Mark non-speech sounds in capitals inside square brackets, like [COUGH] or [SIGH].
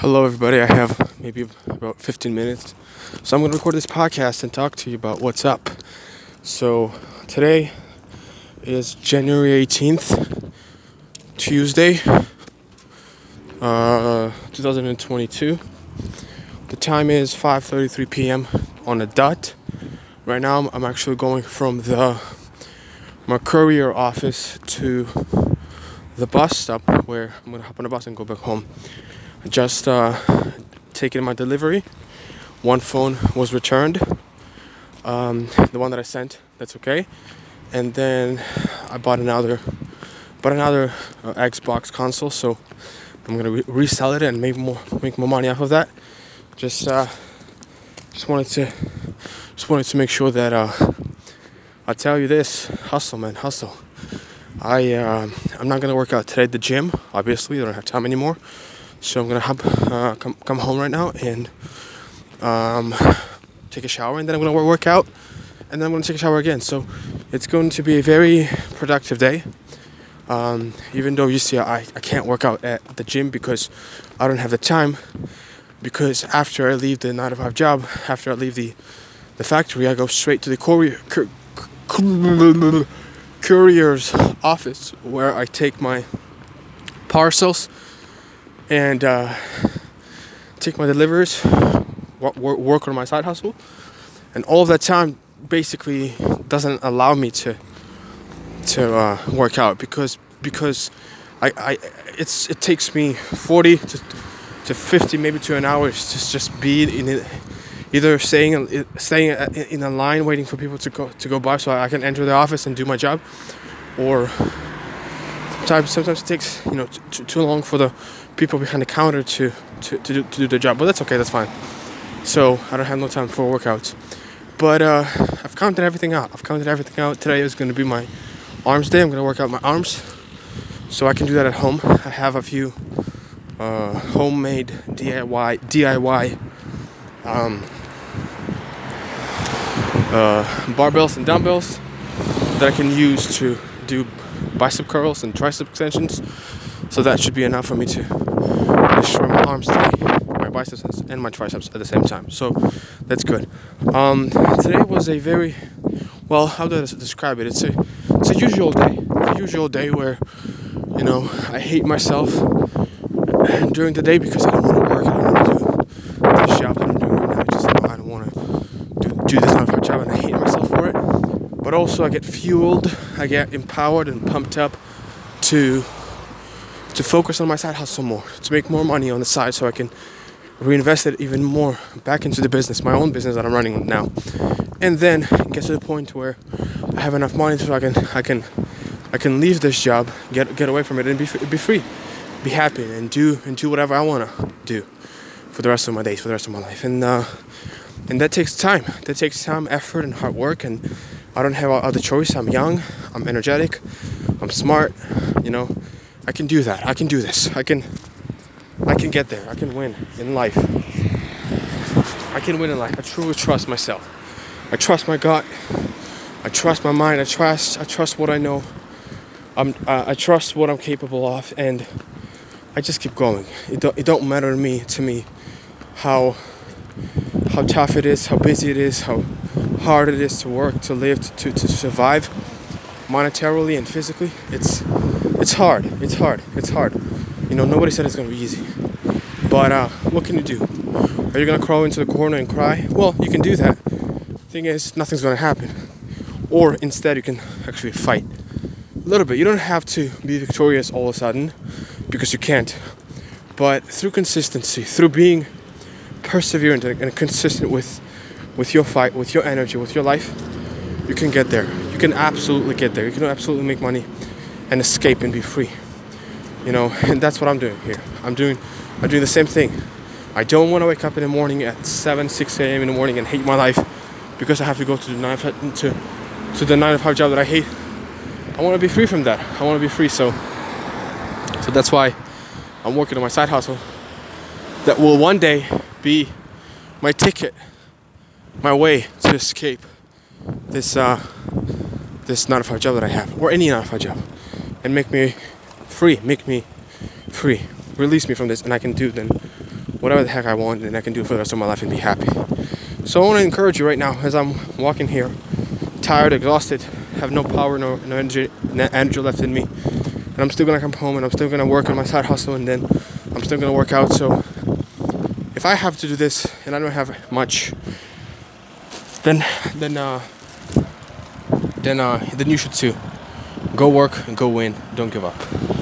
Hello, everybody. I have maybe about 15 minutes. So I'm going to record this podcast and talk to you about what's up. So today is January 18th, Tuesday, uh, 2022. The time is 5:33 p.m. on the dot. Right now, I'm actually going from the my courier office to the bus stop where I'm gonna hop on the bus and go back home just uh, taken my delivery. One phone was returned, um, the one that I sent. That's okay. And then I bought another, bought another uh, Xbox console. So I'm gonna re- resell it and make more, make more money off of that. Just, uh, just wanted to, just wanted to make sure that uh, I tell you this: hustle, man, hustle. I, uh, I'm not gonna work out today at the gym. Obviously, I don't have time anymore. So I'm gonna hop, uh, come come home right now and um, take a shower, and then I'm gonna work out, and then I'm gonna take a shower again. So it's going to be a very productive day. Um, even though you see I, I can't work out at the gym because I don't have the time. Because after I leave the nine to five job, after I leave the the factory, I go straight to the courier cur, [LAUGHS] courier's office where I take my parcels and uh, take my deliveries, work on my side hustle, and all of that time basically doesn't allow me to to uh, work out because because I, I it's it takes me 40 to, to 50 maybe to an hour to just be in it either staying staying in a line waiting for people to go to go by so I can enter the office and do my job or sometimes sometimes it takes you know too, too long for the people behind the counter to, to, to, do, to do their job. But that's okay, that's fine. So I don't have no time for workouts. But uh, I've counted everything out. I've counted everything out. Today is going to be my arms day. I'm going to work out my arms. So I can do that at home. I have a few uh, homemade DIY DIY um, uh, barbells and dumbbells that I can use to do bicep curls and tricep extensions. So that should be enough for me to destroy my arms today, my biceps and my triceps at the same time. So that's good. Um, today was a very well. How do I describe it? It's a it's a usual day. A usual day where you know I hate myself during the day because I don't want to work. I don't want to do the job that I'm doing right now. I just you know, I don't want to do, do this kind of job, and I hate myself for it. But also I get fueled, I get empowered and pumped up to to focus on my side hustle more, to make more money on the side so I can reinvest it even more back into the business, my own business that I'm running now. And then get to the point where I have enough money so I can I can I can leave this job, get get away from it and be be free. Be happy and do and do whatever I want to do for the rest of my days, for the rest of my life. And uh, and that takes time. That takes time, effort, and hard work. And I don't have other choice. I'm young. I'm energetic. I'm smart. You know, I can do that. I can do this. I can I can get there. I can win in life. I can win in life. I truly trust myself. I trust my gut. I trust my mind. I trust I trust what I know. I'm uh, I trust what I'm capable of and I just keep going. It don't, it don't matter to me to me how how tough it is, how busy it is, how hard it is to work, to live, to, to survive monetarily and physically. It's it's hard. It's hard. It's hard. You know, nobody said it's gonna be easy. But uh, what can you do? Are you gonna crawl into the corner and cry? Well, you can do that. Thing is, nothing's gonna happen. Or instead, you can actually fight a little bit. You don't have to be victorious all of a sudden because you can't. But through consistency, through being perseverant and consistent with with your fight, with your energy, with your life, you can get there. You can absolutely get there. You can absolutely make money and escape and be free. You know, [LAUGHS] and that's what I'm doing here. I'm doing I'm doing the same thing. I don't want to wake up in the morning at 7, 6 a.m. in the morning and hate my life because I have to go to the nine to to the nine to five job that I hate. I want to be free from that. I want to be free. So so that's why I'm working on my side hustle that will one day be my ticket, my way to escape this uh, this nine to five job that I have, or any nine to five job and make me free, make me free, release me from this, and I can do then whatever the heck I want, and I can do for the rest of my life and be happy. So I want to encourage you right now as I'm walking here, tired, exhausted, have no power, no, no energy, no energy left in me, and I'm still gonna come home and I'm still gonna work on my side hustle, and then I'm still gonna work out. So if I have to do this and I don't have much, then then uh, then uh, then you should too. Go work and go win. Don't give up.